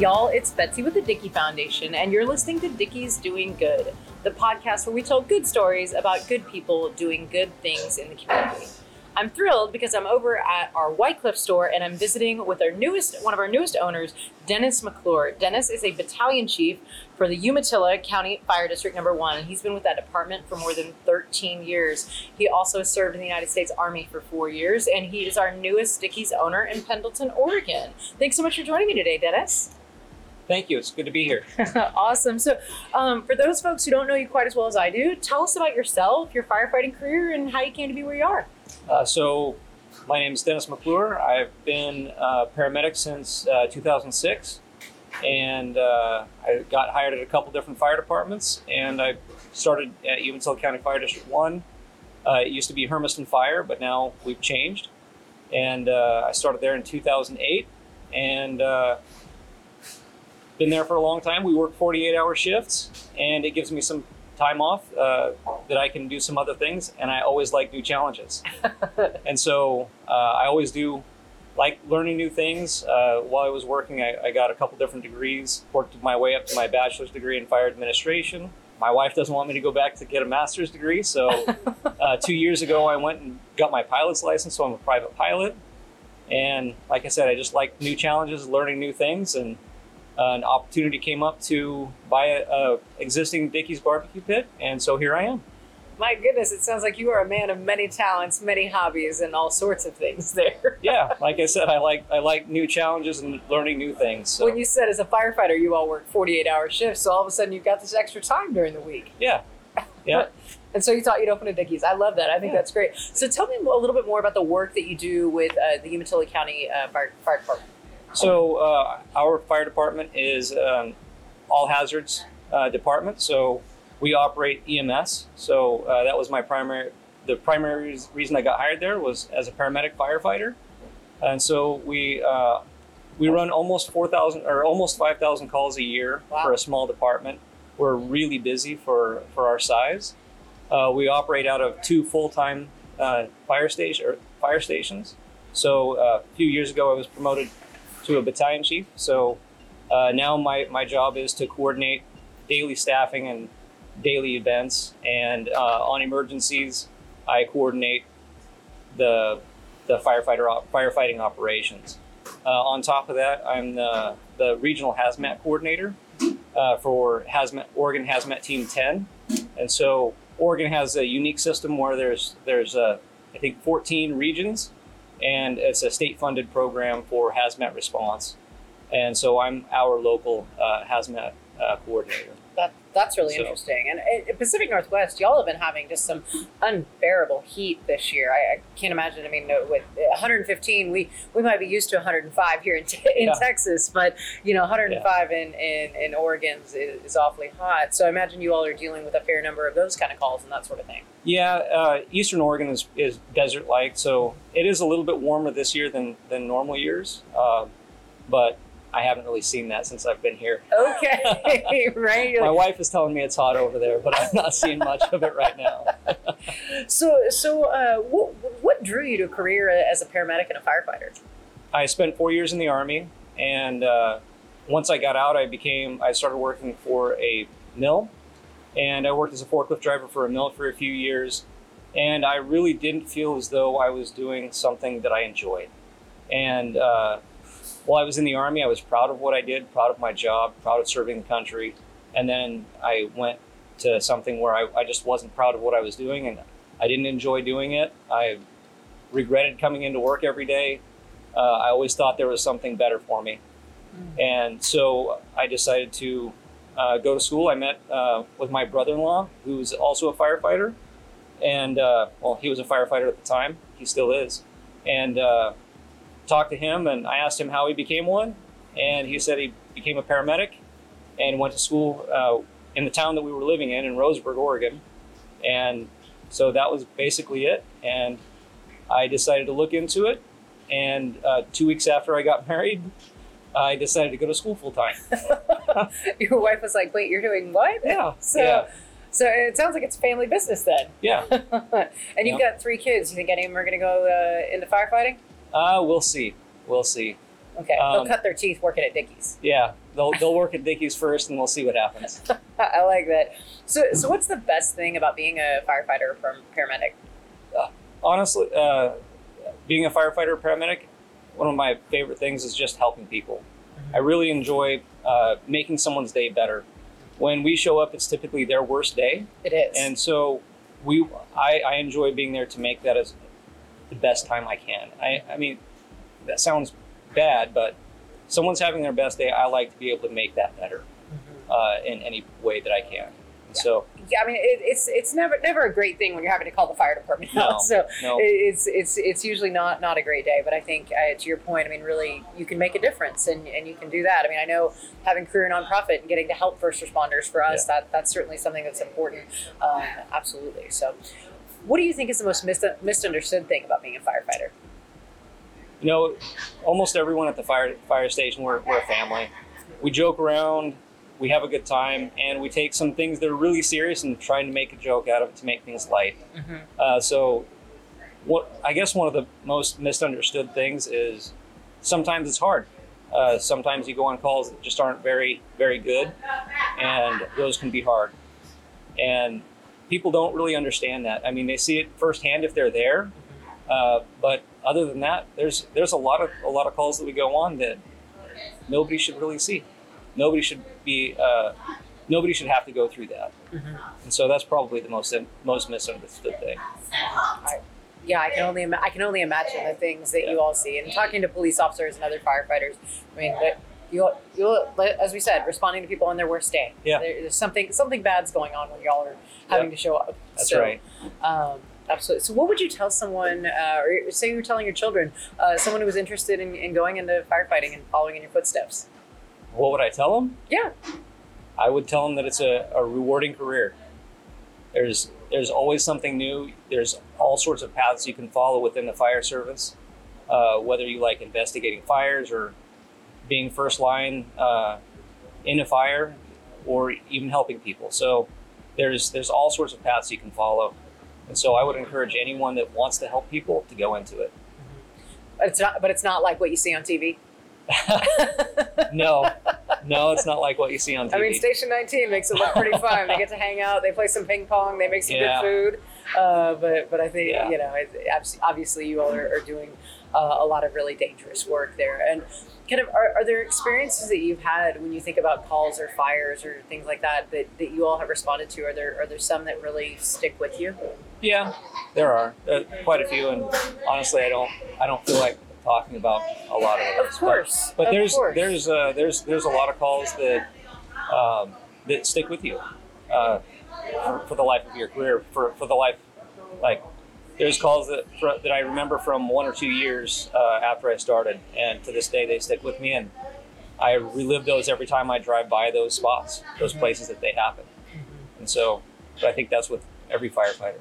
y'all. It's Betsy with the Dickey Foundation, and you're listening to Dickey's Doing Good, the podcast where we tell good stories about good people doing good things in the community. I'm thrilled because I'm over at our White Cliff store and I'm visiting with our newest, one of our newest owners, Dennis McClure. Dennis is a battalion chief for the Umatilla County Fire District Number One, and he's been with that department for more than 13 years. He also served in the United States Army for four years, and he is our newest Dickey's owner in Pendleton, Oregon. Thanks so much for joining me today, Dennis. Thank you. It's good to be here. awesome. So, um, for those folks who don't know you quite as well as I do, tell us about yourself, your firefighting career, and how you came to be where you are. Uh, so, my name is Dennis McClure. I've been a paramedic since uh, 2006, and uh, I got hired at a couple different fire departments. And I started at Umatilla County Fire District One. Uh, it used to be Hermiston Fire, but now we've changed. And uh, I started there in 2008, and uh, been there for a long time. We work 48-hour shifts, and it gives me some time off uh, that I can do some other things, and I always like new challenges. and so uh, I always do like learning new things. Uh, while I was working, I, I, got a couple different degrees, worked my way up to my bachelor's degree in fire administration. My wife doesn't want me to go back to get a master's degree, so uh, two years ago I went and got my pilot's license, so I'm a private pilot. And like I said, I just like new challenges, learning new things, and uh, an opportunity came up to buy a, a, existing Dickey's barbecue pit, and so here I am. My goodness, it sounds like you are a man of many talents, many hobbies, and all sorts of things there. yeah, like I said, I like I like new challenges and learning new things. So. When you said as a firefighter, you all work forty-eight hour shifts, so all of a sudden you've got this extra time during the week. Yeah, yeah. and so you thought you'd open a Dickey's. I love that. I think yeah. that's great. So tell me a little bit more about the work that you do with uh, the Umatilla County uh, Fire, Fire Department. So uh, our fire department is um, all hazards uh, department. So we operate EMS. So uh, that was my primary. The primary reason I got hired there was as a paramedic firefighter, and so we uh, we run almost four thousand or almost five thousand calls a year wow. for a small department. We're really busy for for our size. Uh, we operate out of two full time uh, fire station or fire stations. So a few years ago, I was promoted to a battalion chief. So uh, now my, my job is to coordinate daily staffing and daily events. And uh, on emergencies, I coordinate the, the firefighter op- firefighting operations. Uh, on top of that, I'm the, the regional hazmat coordinator uh, for hazmat Oregon Hazmat Team 10. And so Oregon has a unique system where there's there's uh, I think 14 regions and it's a state funded program for hazmat response. And so I'm our local uh, hazmat uh, coordinator. That, that's really so. interesting. And in Pacific Northwest, y'all have been having just some unbearable heat this year. I, I can't imagine. I mean, with 115, we, we might be used to 105 here in, in yeah. Texas, but you know, 105 yeah. in, in, in Oregon is, is, awfully hot. So I imagine you all are dealing with a fair number of those kind of calls and that sort of thing. Yeah, uh, Eastern Oregon is, is desert like, so it is a little bit warmer this year than, than normal years. Uh, but I haven't really seen that since I've been here. Okay, right. My wife is telling me it's hot over there, but I'm not seeing much of it right now. so, so uh, what, what drew you to a career as a paramedic and a firefighter? I spent four years in the army, and uh, once I got out, I became I started working for a mill, and I worked as a forklift driver for a mill for a few years, and I really didn't feel as though I was doing something that I enjoyed, and uh, while I was in the Army, I was proud of what I did, proud of my job, proud of serving the country. And then I went to something where I, I just wasn't proud of what I was doing and I didn't enjoy doing it. I regretted coming into work every day. Uh, I always thought there was something better for me. Mm. And so I decided to uh, go to school. I met uh, with my brother in law, who's also a firefighter. And, uh, well, he was a firefighter at the time, he still is. And uh, talked to him and I asked him how he became one, and he said he became a paramedic and went to school uh, in the town that we were living in in Roseburg, Oregon, and so that was basically it. And I decided to look into it, and uh, two weeks after I got married, I decided to go to school full time. Your wife was like, "Wait, you're doing what?" Yeah. So, yeah. so it sounds like it's family business then. Yeah. and you've got three kids. You think any of them are going to go uh, into firefighting? Uh, we'll see. We'll see. Okay, um, they'll cut their teeth working at Dickey's. Yeah, they'll they'll work at Dickey's first, and we'll see what happens. I like that. So, so what's the best thing about being a firefighter or paramedic? Honestly, uh, being a firefighter paramedic, one of my favorite things is just helping people. I really enjoy uh, making someone's day better. When we show up, it's typically their worst day, It is. and so we I, I enjoy being there to make that as the best time I can. I, I mean, that sounds bad, but someone's having their best day. I like to be able to make that better uh, in any way that I can. And so yeah, I mean, it, it's it's never never a great thing when you're having to call the fire department No, out. So no, it's it's it's usually not not a great day. But I think uh, to your point, I mean, really, you can make a difference, and, and you can do that. I mean, I know having career nonprofit and getting to help first responders for us that that's certainly something that's important. Um, absolutely. So, what do you think is the most mis- misunderstood thing about being a firefighter? you know, almost everyone at the fire fire station we're, we're a family. We joke around, we have a good time, and we take some things that are really serious and trying to make a joke out of it to make things light. Mm-hmm. Uh, so, what I guess one of the most misunderstood things is sometimes it's hard. Uh, sometimes you go on calls that just aren't very very good, and those can be hard. And people don't really understand that. I mean, they see it firsthand if they're there, uh, but other than that, there's there's a lot of a lot of calls that we go on that nobody should really see. Nobody should be. Uh, nobody should have to go through that. Mhm. And so that's probably the most most misunderstood thing. yeah, I can only ima- I can only imagine the things that you all see. And talking to police officers and other firefighters, I mean, that you you as we said, responding to people on their worst day. Yeah. There's something something bad's going on when y'all are having to show up. That's So, right. Um, absolutely. So, what would you tell someone, uh, or say you were telling your children, uh, someone who was interested in, in going into firefighting and following in your footsteps? What would I tell them? Yeah. I would tell them that it's a, a rewarding career. There's there's always something new. There's all sorts of paths you can follow within the fire service. Uh, whether you like investigating fires or being first line uh, in a fire, or even helping people. So there's there's all sorts of paths you can follow. And so I would encourage anyone that wants to help people to go into it. But it's not. But it's not like what you see on TV. no, no, it's not like what you see on TV. I mean, Station 19 makes it look pretty fun. they get to hang out, they play some ping pong, they make some Yeah. good food. Uh, but but I think Yeah. you know, obviously you all are, are doing uh, a lot of really dangerous work there. And kind of, are, are there experiences that you've had when you think about calls or fires or things like that that, that you all have responded to? Are there are there some that really stick with you? Yeah, there are uh, quite a few, and honestly, I don't I don't feel like talking about a lot of those. Of course, but, but of there's course. there's uh, there's there's a lot of calls that um, that stick with you uh, for, for the life of your career, for for the life like. There's calls that that I remember from one or two years uh, after I started, and to this day they stick with me, and I relive those every time I drive by those spots, those Mhm. places that they happen, and so but I think that's with every firefighter.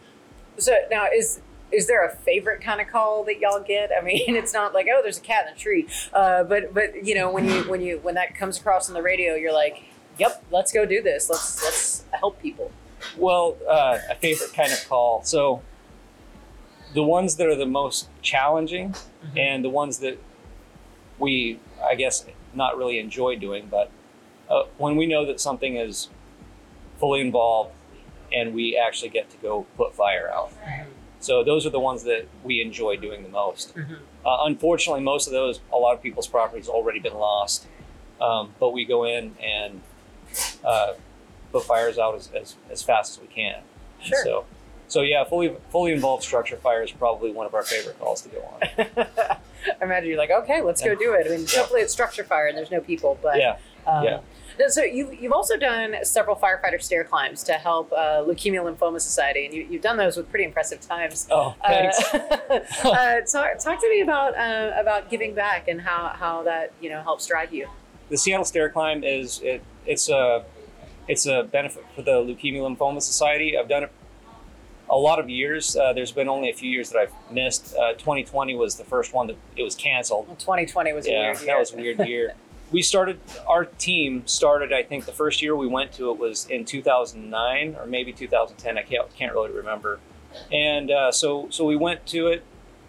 So now is is there a favorite kind of call that y'all get? I mean, it's not like oh, there's a cat in a tree, uh, but but you know when you when you when that comes across on the radio, you're like, yep, let's go do this. Let's let's help people. Well, uh, a favorite kind of call. So, the ones that are the most challenging and the ones that we, I guess, not really enjoy doing, but uh, when we know that something is fully involved and we actually get to go put fire out. So, those are the ones that we enjoy doing the most. Uh, unfortunately, most of those, a lot of people's property's already been lost. Um, but we go in and uh, put fires out as, as, as fast as we can. Sure. So, so yeah, fully fully involved structure fire is probably one of our favorite calls to go on. I imagine you're like, okay, let's go do it. I mean, Yeah. hopefully it's structure fire and there's no people, but Yeah, Um, Yeah. So you, you've also done several firefighter stair climbs to help uh, Leukemia Lymphoma Society, and you, you've done those with pretty impressive times. Oh, Uh, thanks. uh, talk, talk to me about uh, about giving back and how, how that you know helps drive you. the Seattle Stair Climb is it, it's a it's a benefit for the Leukemia Lymphoma Society. I've done it a lot of years. Uh, there's been only a few years that I've missed. Uh, 2020 was the first one that it was canceled. Well, 2020 was a yeah, weird year. that was a weird year. we started our team started. I think the first year we went to it was in 2009 or maybe 2010. I can't can't really remember. And uh, so so we went to it,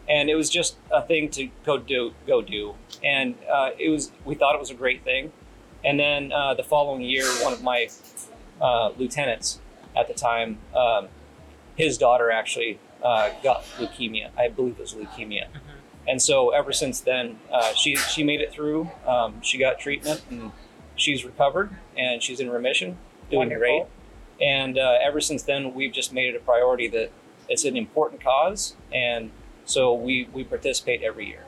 and it was just a thing to go do go do. And uh, it was we thought it was a great thing. And then uh, the following year, one of my uh, lieutenants at the time, um, his daughter actually uh, got leukemia. I believe it was leukemia. And so ever since then, uh, she she made it through. Um, she got treatment and she's recovered and she's in remission, doing Wonderful. great. And uh, ever since then, we've just made it a priority that it's an important cause, and so we we participate every year.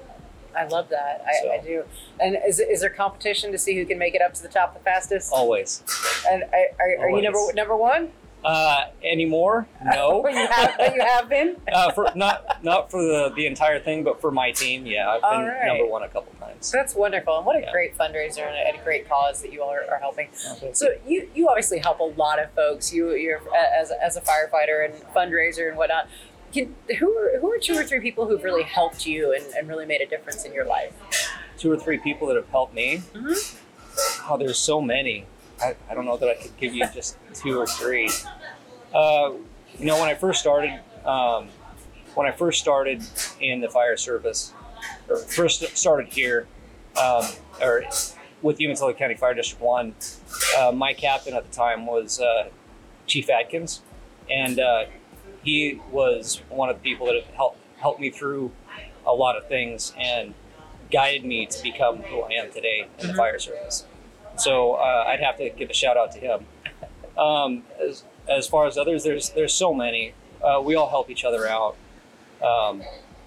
I love that. I, So- I do. And is, is there competition to see who can make it up to the top the fastest? Always. And are, are, are you number number one? Uh, anymore? No. You have, you have been. uh, for not not for the, the entire thing, but for my team, yeah, I've All been right. number one a couple times. That's wonderful, and what a Yeah. great fundraiser and a, great cause that you all are, are helping. So you you obviously help a lot of folks. You you're as as a firefighter and fundraiser and whatnot. Can, who are who are two or three people who've really helped you and, and really made a difference in your life? Two or three people that have helped me. Mhm. Oh, there's so many. I, I don't know that I could give you just two or three. Uh, you know, when I first started, um, when I first started in the fire service, or first started here, um, or with Umatilla County Fire District One, uh, my captain at the time was uh, Chief Adkins, and uh, he was one of the people that have helped helped me through a lot of things and guided me to become who I am today in the Mhm. fire service. So uh, I'd have to give a shout out to him. Um, as, as far as others, there's there's so many. Uh, we all help each other out. Um,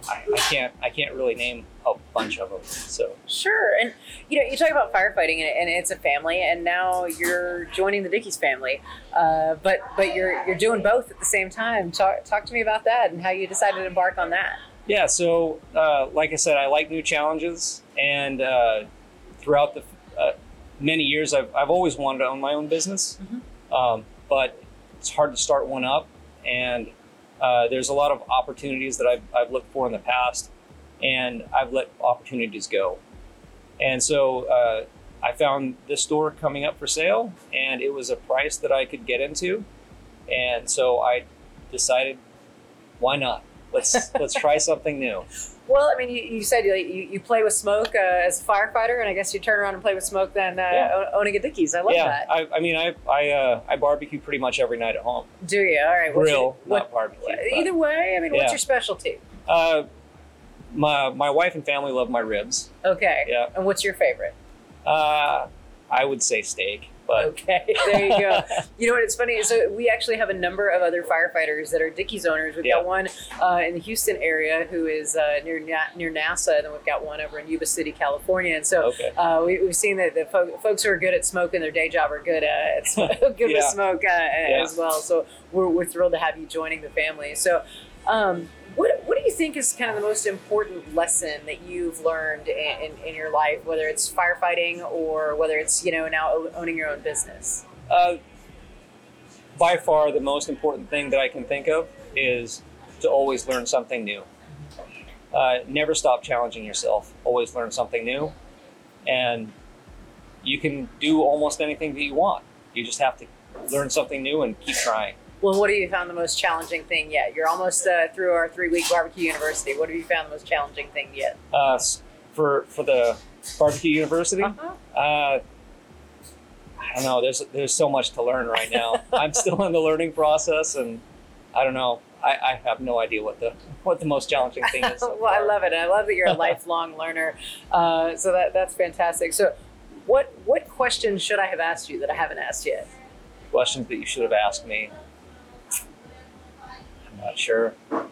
I, I can't I can't really name a bunch of them. So Sure, and you know you talk about firefighting and, it's a family, and now you're joining the Dickey's family, uh, but but you're you're doing both at the same time. Talk talk to me about that and how you decided to embark on that. yeah, so uh, like I said, I like new challenges, and uh, throughout the uh, many years, I've I've always wanted to own my own business, um, but it's hard to start one up, and uh, there's a lot of opportunities that I've I've looked for in the past, and I've let opportunities go, and so. Uh, I found this store coming up for sale, and it was a price that I could get into, and so I decided, why not? Let's let's try something new. Well, I mean, you, you said you, you play with smoke uh, as a firefighter, and I guess you turn around and play with smoke then uh, Yeah. owning a Dickey's. I love yeah, that. I, I mean, I I uh, I barbecue pretty much every night at home. Do you? All right. Grill, your- what- not barbecue. either way, I mean, what's your specialty? My my wife and family love my ribs. Okay. Yeah. And what's your favorite? Uh, I would say steak, but Okay, there you go. You know what? It's funny. So we actually have a number of other firefighters that are Dickey's owners. We've Yeah. got one uh, in the Houston area who is uh, near Na- near NASA, and then we've got one over in Yuba City, California. And so okay. uh, we, we've seen that the fo- folks who are good at smoke in their day job are good uh, at good with smoke uh, as well. So we're, we're thrilled to have you joining the family. So. Um, think is kind of the most important lesson that you've learned in, in, in your life, whether it's firefighting or whether it's you know now owning your own business? Uh, by far, the most important thing that I can think of is to always learn something new. Uh, never stop challenging yourself. Always learn something new, and you can do almost anything that you want. You just have to learn something new and keep trying. Well, what have you found the most challenging thing yet? You're almost uh, through our three week barbecue university. What have you found the most challenging thing yet? Uh, for for the barbecue university, uh, Uh-huh. I don't know. There's there's so much to learn right now. I'm still in the learning process, and I don't know. I, I have no idea what the what the most challenging thing is. so well, I love it. I love that you're a lifelong learner. Uh, so that that's fantastic. So, what what questions should I have asked you that I haven't asked yet? questions that you should have asked me. I'm not sure. All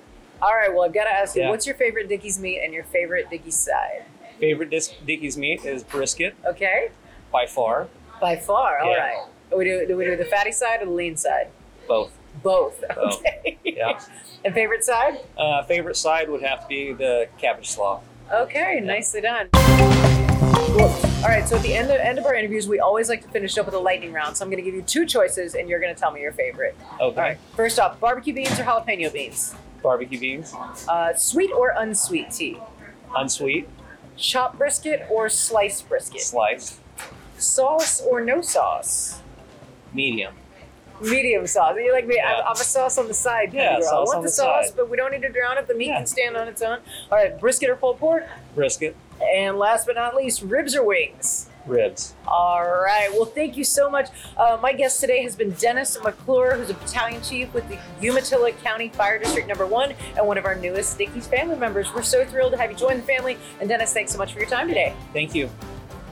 right. Well, I've got to ask you. Yeah. What's your favorite Dickey's meat and your favorite Dickey's side? Favorite dis- Dickey's meat is brisket Okay. by far. By far. All Yeah. right. Do we do, do we do the fatty side or the lean side? Both. Both. Both. Okay. Yeah. and favorite side? Uh, favorite side would have to be the cabbage slaw. Okay, nicely done. Cool. All right, so at the end of, end of our interviews, we always like to finish up with a lightning round. So I'm going to give you two choices, and you're going to tell me your favorite. Okay. All right. First off, barbecue beans or jalapeno beans? Barbecue beans, Uh, sweet or unsweet tea? unsweet, Chopped brisket or sliced brisket? sliced, Sauce or no sauce? medium. Medium sauce. You like me? I'm, Yeah. I'm a sauce on the side. kind Yeah, girl. I sauce want on the, the sauce, side. but we don't need to drown it. The meat Yeah. can stand on its own. All right, brisket or pulled pork? Brisket, And last but not least, ribs or wings? Ribs. All right. Well, thank you so much. Uh, my guest today has been Dennis McClure, who's a battalion chief with the Umatilla County Fire District Number One and one of our newest Dickey's family members. We're so thrilled to have you join the family. And Dennis, thanks so much for your time today. Thank you.